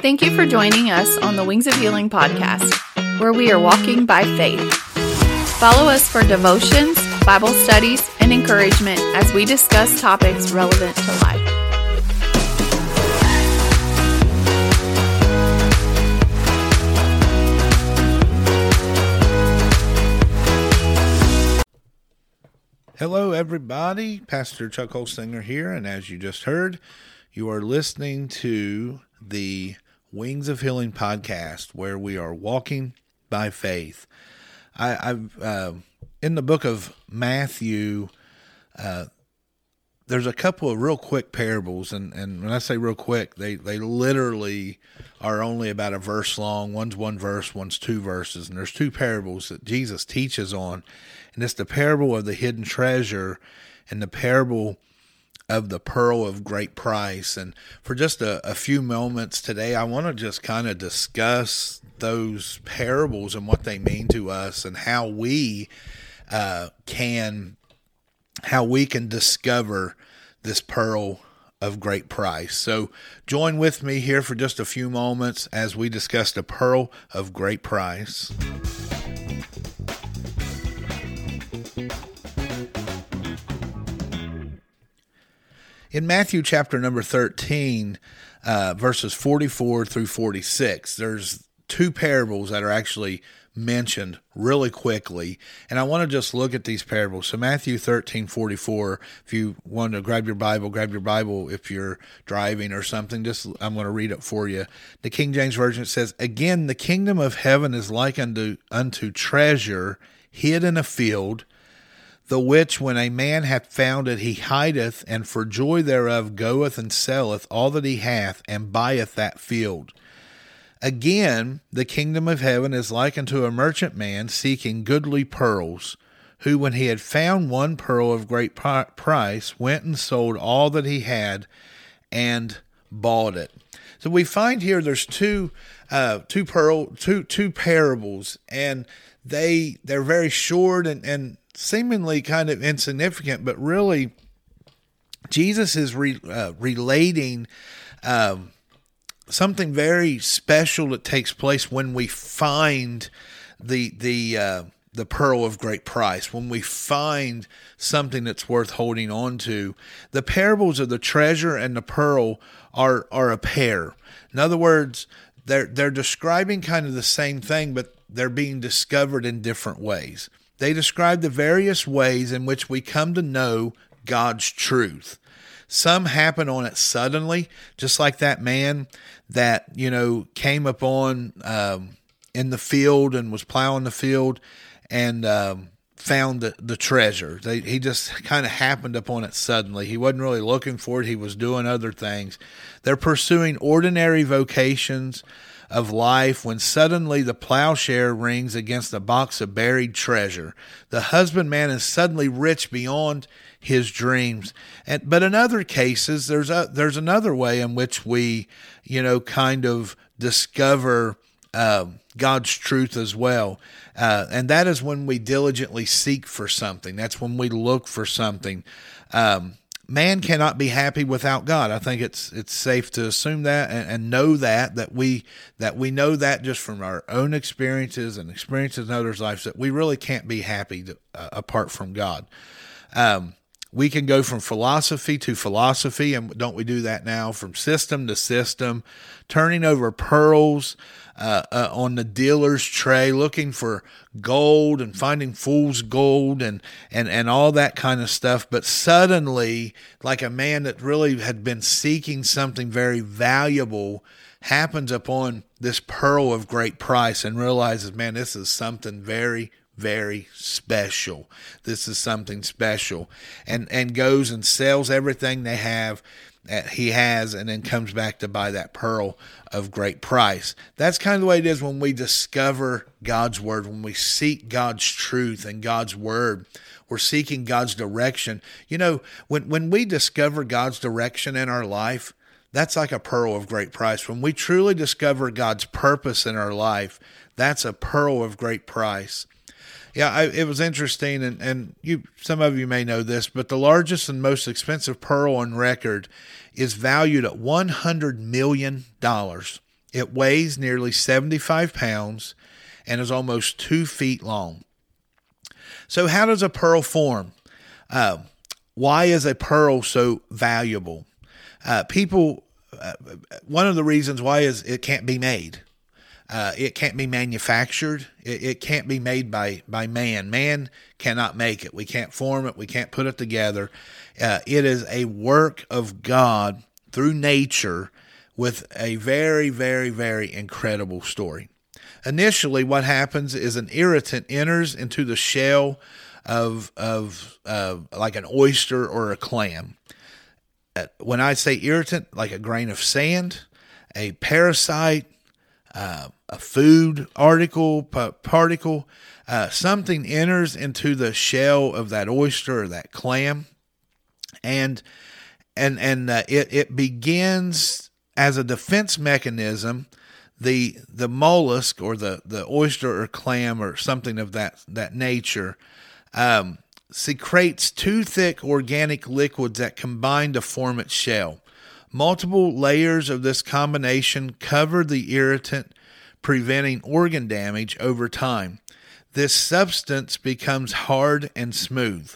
Thank you for joining us on the Wings of Healing podcast, where we are walking by faith. Follow us for devotions, Bible studies, and encouragement as we discuss topics relevant to life. Hello, everybody. Pastor Chuck Holsinger here, and as you just heard, you are listening to the Wings of Healing podcast, where we are walking by faith. I, have uh, in the book of Matthew. Uh, there's a couple of real quick parables, and, and when I say real quick, they, they literally are only about a verse long. One's one verse, one's two verses, and there's two parables that Jesus teaches on, and it's the parable of the hidden treasure and the parable of the pearl of great price. And for just a, a few moments today, I want to just kind of discuss those parables and what they mean to us and how we uh, can how we can discover this pearl of great price. So join with me here for just a few moments as we discuss the pearl of great price. In Matthew chapter number 13, uh, verses 44 through 46, there's two parables that are actually mentioned really quickly. And I want to just look at these parables. So Matthew 13, 44, if you want to grab your Bible, grab your Bible if you're driving or something. Just I'm going to read it for you. The King James Version says, Again, the kingdom of heaven is like unto unto treasure hid in a field the which when a man hath found it he hideth, and for joy thereof goeth and selleth all that he hath, and buyeth that field. Again, the kingdom of heaven is like unto a merchant man seeking goodly pearls, who, when he had found one pearl of great price, went and sold all that he had, and bought it. So we find here there's two, uh, two pearl, two two parables, and they they're very short and and seemingly kind of insignificant, but really, Jesus is re, uh, relating um, something very special that takes place when we find the the uh, the pearl of great price. When we find something that's worth holding on to, the parables of the treasure and the pearl are are a pair. In other words, they're they're describing kind of the same thing, but they're being discovered in different ways. They describe the various ways in which we come to know God's truth. Some happen on it suddenly, just like that man that, you know, came upon um, in the field and was plowing the field and um, found the, the treasure. They, he just kind of happened upon it suddenly. He wasn't really looking for it, he was doing other things. They're pursuing ordinary vocations of life when suddenly the plowshare rings against a box of buried treasure. The husbandman is suddenly rich beyond his dreams. And, but in other cases, there's a, there's another way in which we, you know, kind of discover uh, God's truth as well. Uh, and that is when we diligently seek for something. That's when we look for something. Um, man cannot be happy without God. I think it's it's safe to assume that and, and, know that that we that we know that just from our own experiences and experiences in others' lives that we really can't be happy to, uh, apart from God. Um, we can go from philosophy to philosophy, and don't we do that now? From system to system, turning over pearls uh, uh, on the dealer's tray, looking for gold and finding fool's gold and, and, and all that kind of stuff. But suddenly, like a man that really had been seeking something very valuable, happens upon this pearl of great price and realizes, man, this is something very, very special. This is something special. And and goes and sells everything they have that he has and then comes back to buy that pearl of great price. That's kind of the way it is when we discover God's word, when we seek God's truth and God's word. We're seeking God's direction. You know, when when we discover God's direction in our life, that's like a pearl of great price. When we truly discover God's purpose in our life, that's a pearl of great price. Yeah, I, it was interesting, and, and you some of you may know this, but the largest and most expensive pearl on record is valued at one hundred million dollars. It weighs nearly 75 pounds and is almost two feet long. So, how does a pearl form? Uh, why is a pearl so valuable? Uh, people, uh, one of the reasons why is it can't be made. Uh, it can't be manufactured. It, it, can't be made by, by man. Man cannot make it. We can't form it. We can't put it together. Uh, it is a work of God through nature with a very, very, very incredible story. Initially, what happens is an irritant enters into the shell of, of uh, like an oyster or a clam. Uh, when I say irritant, like a grain of sand, a parasite, uh, a food article, p- particle, uh, something enters into the shell of that oyster or that clam, and and and uh, it it begins as a defense mechanism. The the mollusk or the the oyster or clam or something of that that nature um, secretes two thick organic liquids that combine to form its shell. Multiple layers of this combination cover the irritant, preventing organ damage over time. This substance becomes hard and smooth.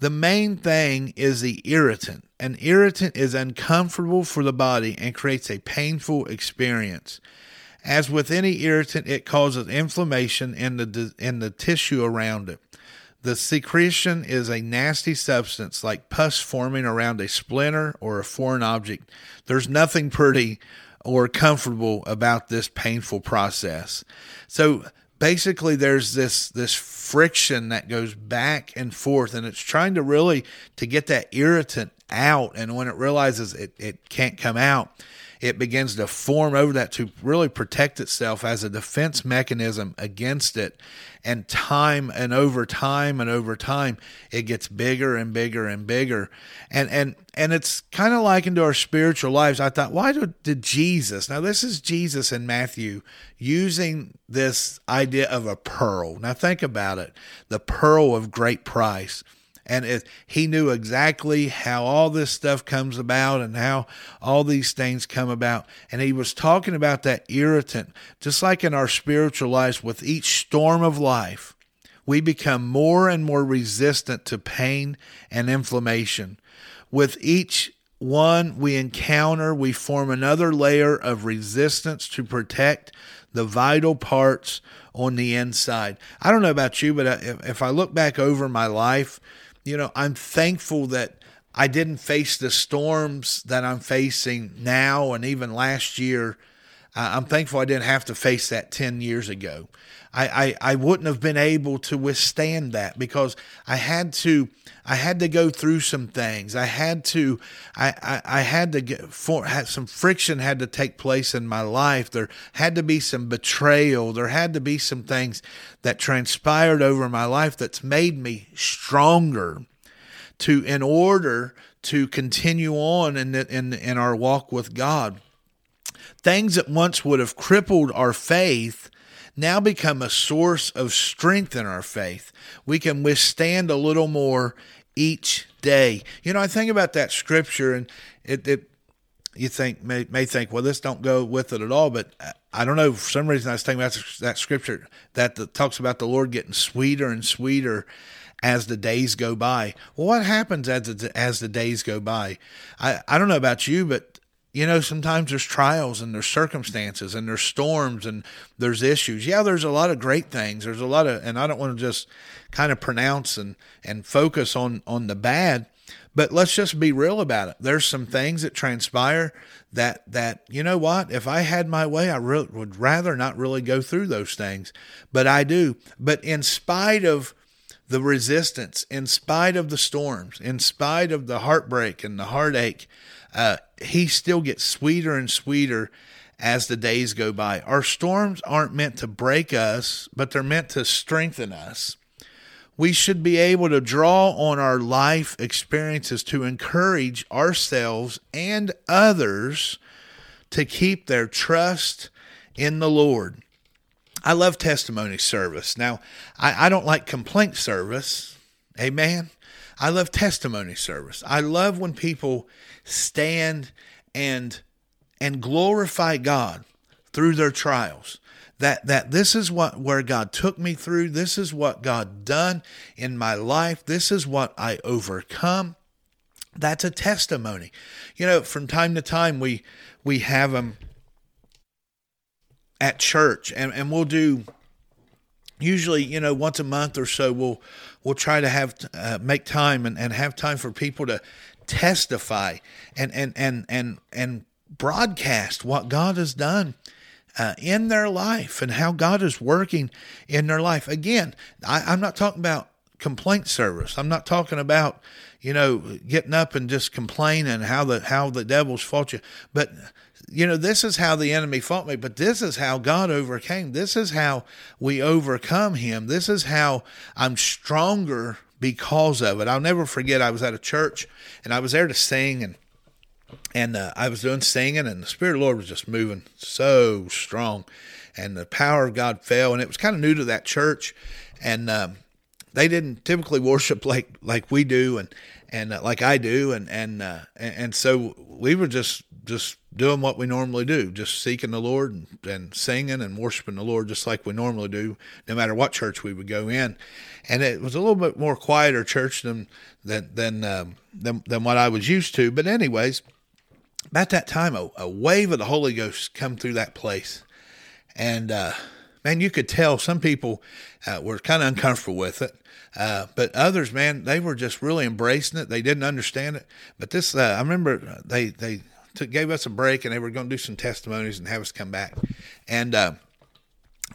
The main thing is the irritant. An irritant is uncomfortable for the body and creates a painful experience. As with any irritant, it causes inflammation in the, in the tissue around it. The secretion is a nasty substance like pus forming around a splinter or a foreign object. There's nothing pretty or comfortable about this painful process. So basically there's this this friction that goes back and forth and it's trying to really to get that irritant out and when it realizes it, it can't come out it begins to form over that to really protect itself as a defense mechanism against it. And time and over time and over time, it gets bigger and bigger and bigger. And and and it's kind of like into our spiritual lives. I thought, why did, did Jesus? Now this is Jesus in Matthew using this idea of a pearl. Now think about it, the pearl of great price and it, he knew exactly how all this stuff comes about and how all these things come about. And he was talking about that irritant, just like in our spiritual lives, with each storm of life, we become more and more resistant to pain and inflammation. With each one we encounter, we form another layer of resistance to protect the vital parts on the inside. I don't know about you, but if I look back over my life, you know, I'm thankful that I didn't face the storms that I'm facing now and even last year. I'm thankful I didn't have to face that 10 years ago. I, I, I wouldn't have been able to withstand that because I had to I had to go through some things. I had to I, I, I had to get for had some friction had to take place in my life. There had to be some betrayal. There had to be some things that transpired over my life that's made me stronger to in order to continue on in in in our walk with God. Things that once would have crippled our faith now become a source of strength in our faith. We can withstand a little more each day. You know, I think about that scripture and it, it you think may, may think, well, this don't go with it at all. But I don't know. For some reason, I was thinking about that scripture that talks about the Lord getting sweeter and sweeter as the days go by. Well, what happens as the, as the days go by? I, I don't know about you, but you know, sometimes there's trials and there's circumstances and there's storms and there's issues. Yeah, there's a lot of great things. There's a lot of, and I don't want to just kind of pronounce and, and focus on, on the bad, but let's just be real about it. There's some things that transpire that, that, you know what, if I had my way, I re- would rather not really go through those things, but I do. But in spite of, the resistance, in spite of the storms, in spite of the heartbreak and the heartache, uh, he still gets sweeter and sweeter as the days go by. Our storms aren't meant to break us, but they're meant to strengthen us. We should be able to draw on our life experiences to encourage ourselves and others to keep their trust in the Lord. I love testimony service. Now, I, I don't like complaint service. Amen. I love testimony service. I love when people stand and and glorify God through their trials. That, that this is what where God took me through. This is what God done in my life. This is what I overcome. That's a testimony. You know, from time to time we we have them at church and, and we'll do usually you know once a month or so we'll we'll try to have uh, make time and, and have time for people to testify and and and and and broadcast what God has done uh, in their life and how God is working in their life. Again, I, I'm not talking about complaint service. I'm not talking about you know getting up and just complaining how the how the devil's fought you, but you know, this is how the enemy fought me, but this is how God overcame. This is how we overcome him. This is how I'm stronger because of it. I'll never forget I was at a church and I was there to sing and and uh, I was doing singing and the spirit of the Lord was just moving so strong and the power of God fell and it was kind of new to that church and um, they didn't typically worship like like we do and and uh, like I do and and uh, and so we were just just doing what we normally do, just seeking the Lord and, and, singing and worshiping the Lord just like we normally do, no matter what church we would go in. And it was a little bit more quieter church than than than um, than, than what I was used to. But anyways, about that time, a, a wave of the Holy Ghost come through that place, and uh, man, you could tell some people uh, were kind of uncomfortable with it. Uh, but others, man, they were just really embracing it. They didn't understand it. But this, uh, I remember they they took, gave us a break and they were going to do some testimonies and have us come back. And uh,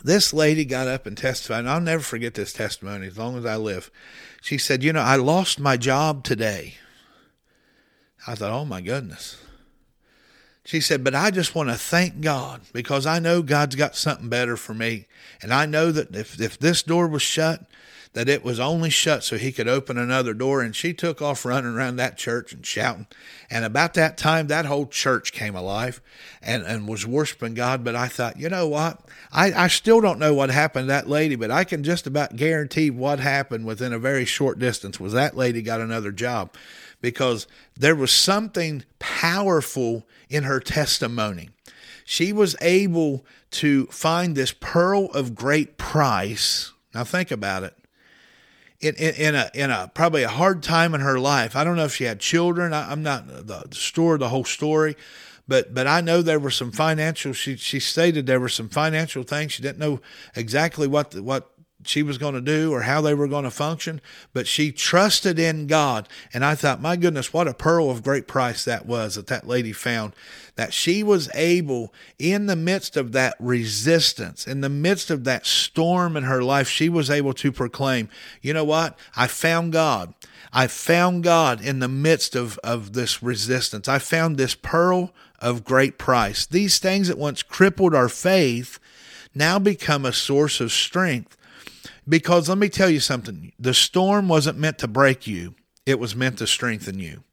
this lady got up and testified, and I'll never forget this testimony as long as I live. She said, You know, I lost my job today. I thought, Oh my goodness. She said, But I just want to thank God because I know God's got something better for me. And I know that if, if this door was shut, that it was only shut so he could open another door. And she took off running around that church and shouting. And about that time, that whole church came alive and, and was worshiping God. But I thought, you know what? I, I still don't know what happened to that lady, but I can just about guarantee what happened within a very short distance was that lady got another job because there was something powerful in her testimony. She was able to find this pearl of great price. Now, think about it in, in, in, a in a probably a hard time in her life. I don't know if she had children. I, am not the story, the whole story, but but I know there were some financial. She she stated there were some financial things she didn't know exactly what the, what she was going to do or how they were going to function, but she trusted in God. And I thought, my goodness, what a pearl of great price that was that that lady found. That she was able, in the midst of that resistance, in the midst of that storm in her life, she was able to proclaim, you know what? I found God. I found God in the midst of, of this resistance. I found this pearl of great price. These things that once crippled our faith now become a source of strength because let me tell you something the storm wasn't meant to break you, it was meant to strengthen you.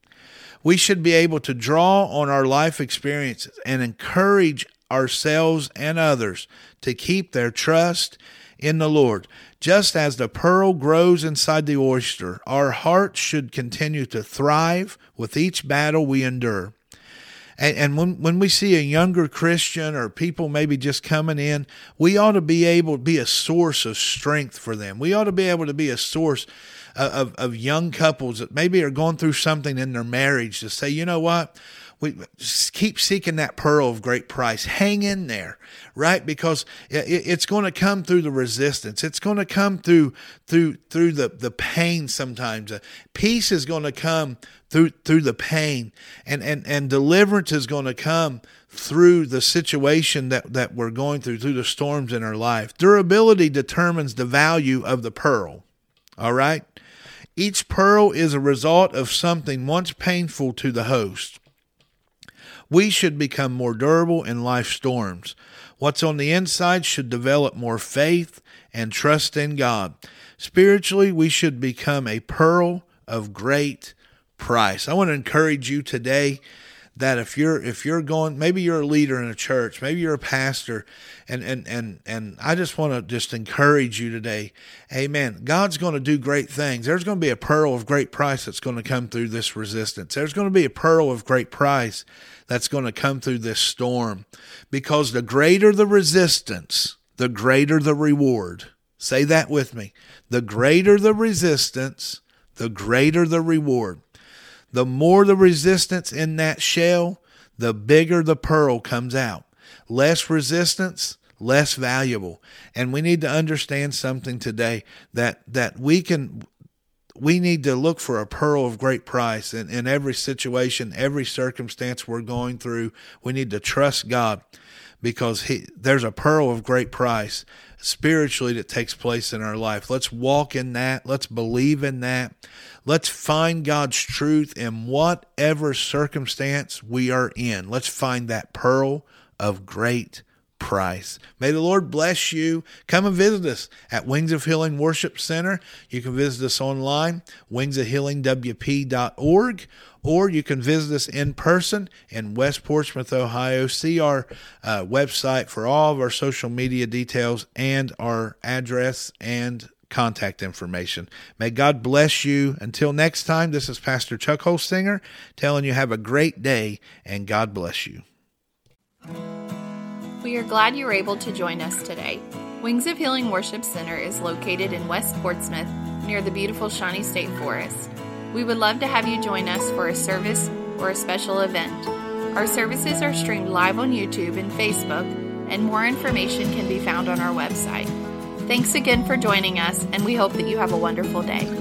We should be able to draw on our life experiences and encourage ourselves and others to keep their trust in the Lord. Just as the pearl grows inside the oyster, our hearts should continue to thrive with each battle we endure. And, and when, when we see a younger Christian or people maybe just coming in, we ought to be able to be a source of strength for them. We ought to be able to be a source of, of young couples that maybe are going through something in their marriage to say, you know what? We keep seeking that pearl of great price. Hang in there, right? Because it's going to come through the resistance. It's going to come through through through the the pain. Sometimes uh, peace is going to come through through the pain, and and and deliverance is going to come through the situation that that we're going through, through the storms in our life. Durability determines the value of the pearl. All right. Each pearl is a result of something once painful to the host. We should become more durable in life storms. What's on the inside should develop more faith and trust in God. Spiritually, we should become a pearl of great price. I want to encourage you today that if you're if you're going maybe you're a leader in a church maybe you're a pastor and and and and I just want to just encourage you today. Amen. God's going to do great things. There's going to be a pearl of great price that's going to come through this resistance. There's going to be a pearl of great price that's going to come through this storm. Because the greater the resistance the greater the reward. Say that with me. The greater the resistance the greater the reward the more the resistance in that shell, the bigger the pearl comes out. Less resistance, less valuable. And we need to understand something today that that we can we need to look for a pearl of great price in, in every situation, every circumstance we're going through. We need to trust God because he, there's a pearl of great price spiritually that takes place in our life. Let's walk in that. Let's believe in that. Let's find God's truth in whatever circumstance we are in. Let's find that pearl of great price. May the Lord bless you. Come and visit us at Wings of Healing Worship Center. You can visit us online, wingsofhealingwp.org, or you can visit us in person in West Portsmouth, Ohio. See our uh, website for all of our social media details and our address and contact information. May God bless you. Until next time, this is Pastor Chuck Holsinger telling you have a great day and God bless you. We are glad you were able to join us today. Wings of Healing Worship Center is located in West Portsmouth near the beautiful Shawnee State Forest. We would love to have you join us for a service or a special event. Our services are streamed live on YouTube and Facebook, and more information can be found on our website. Thanks again for joining us, and we hope that you have a wonderful day.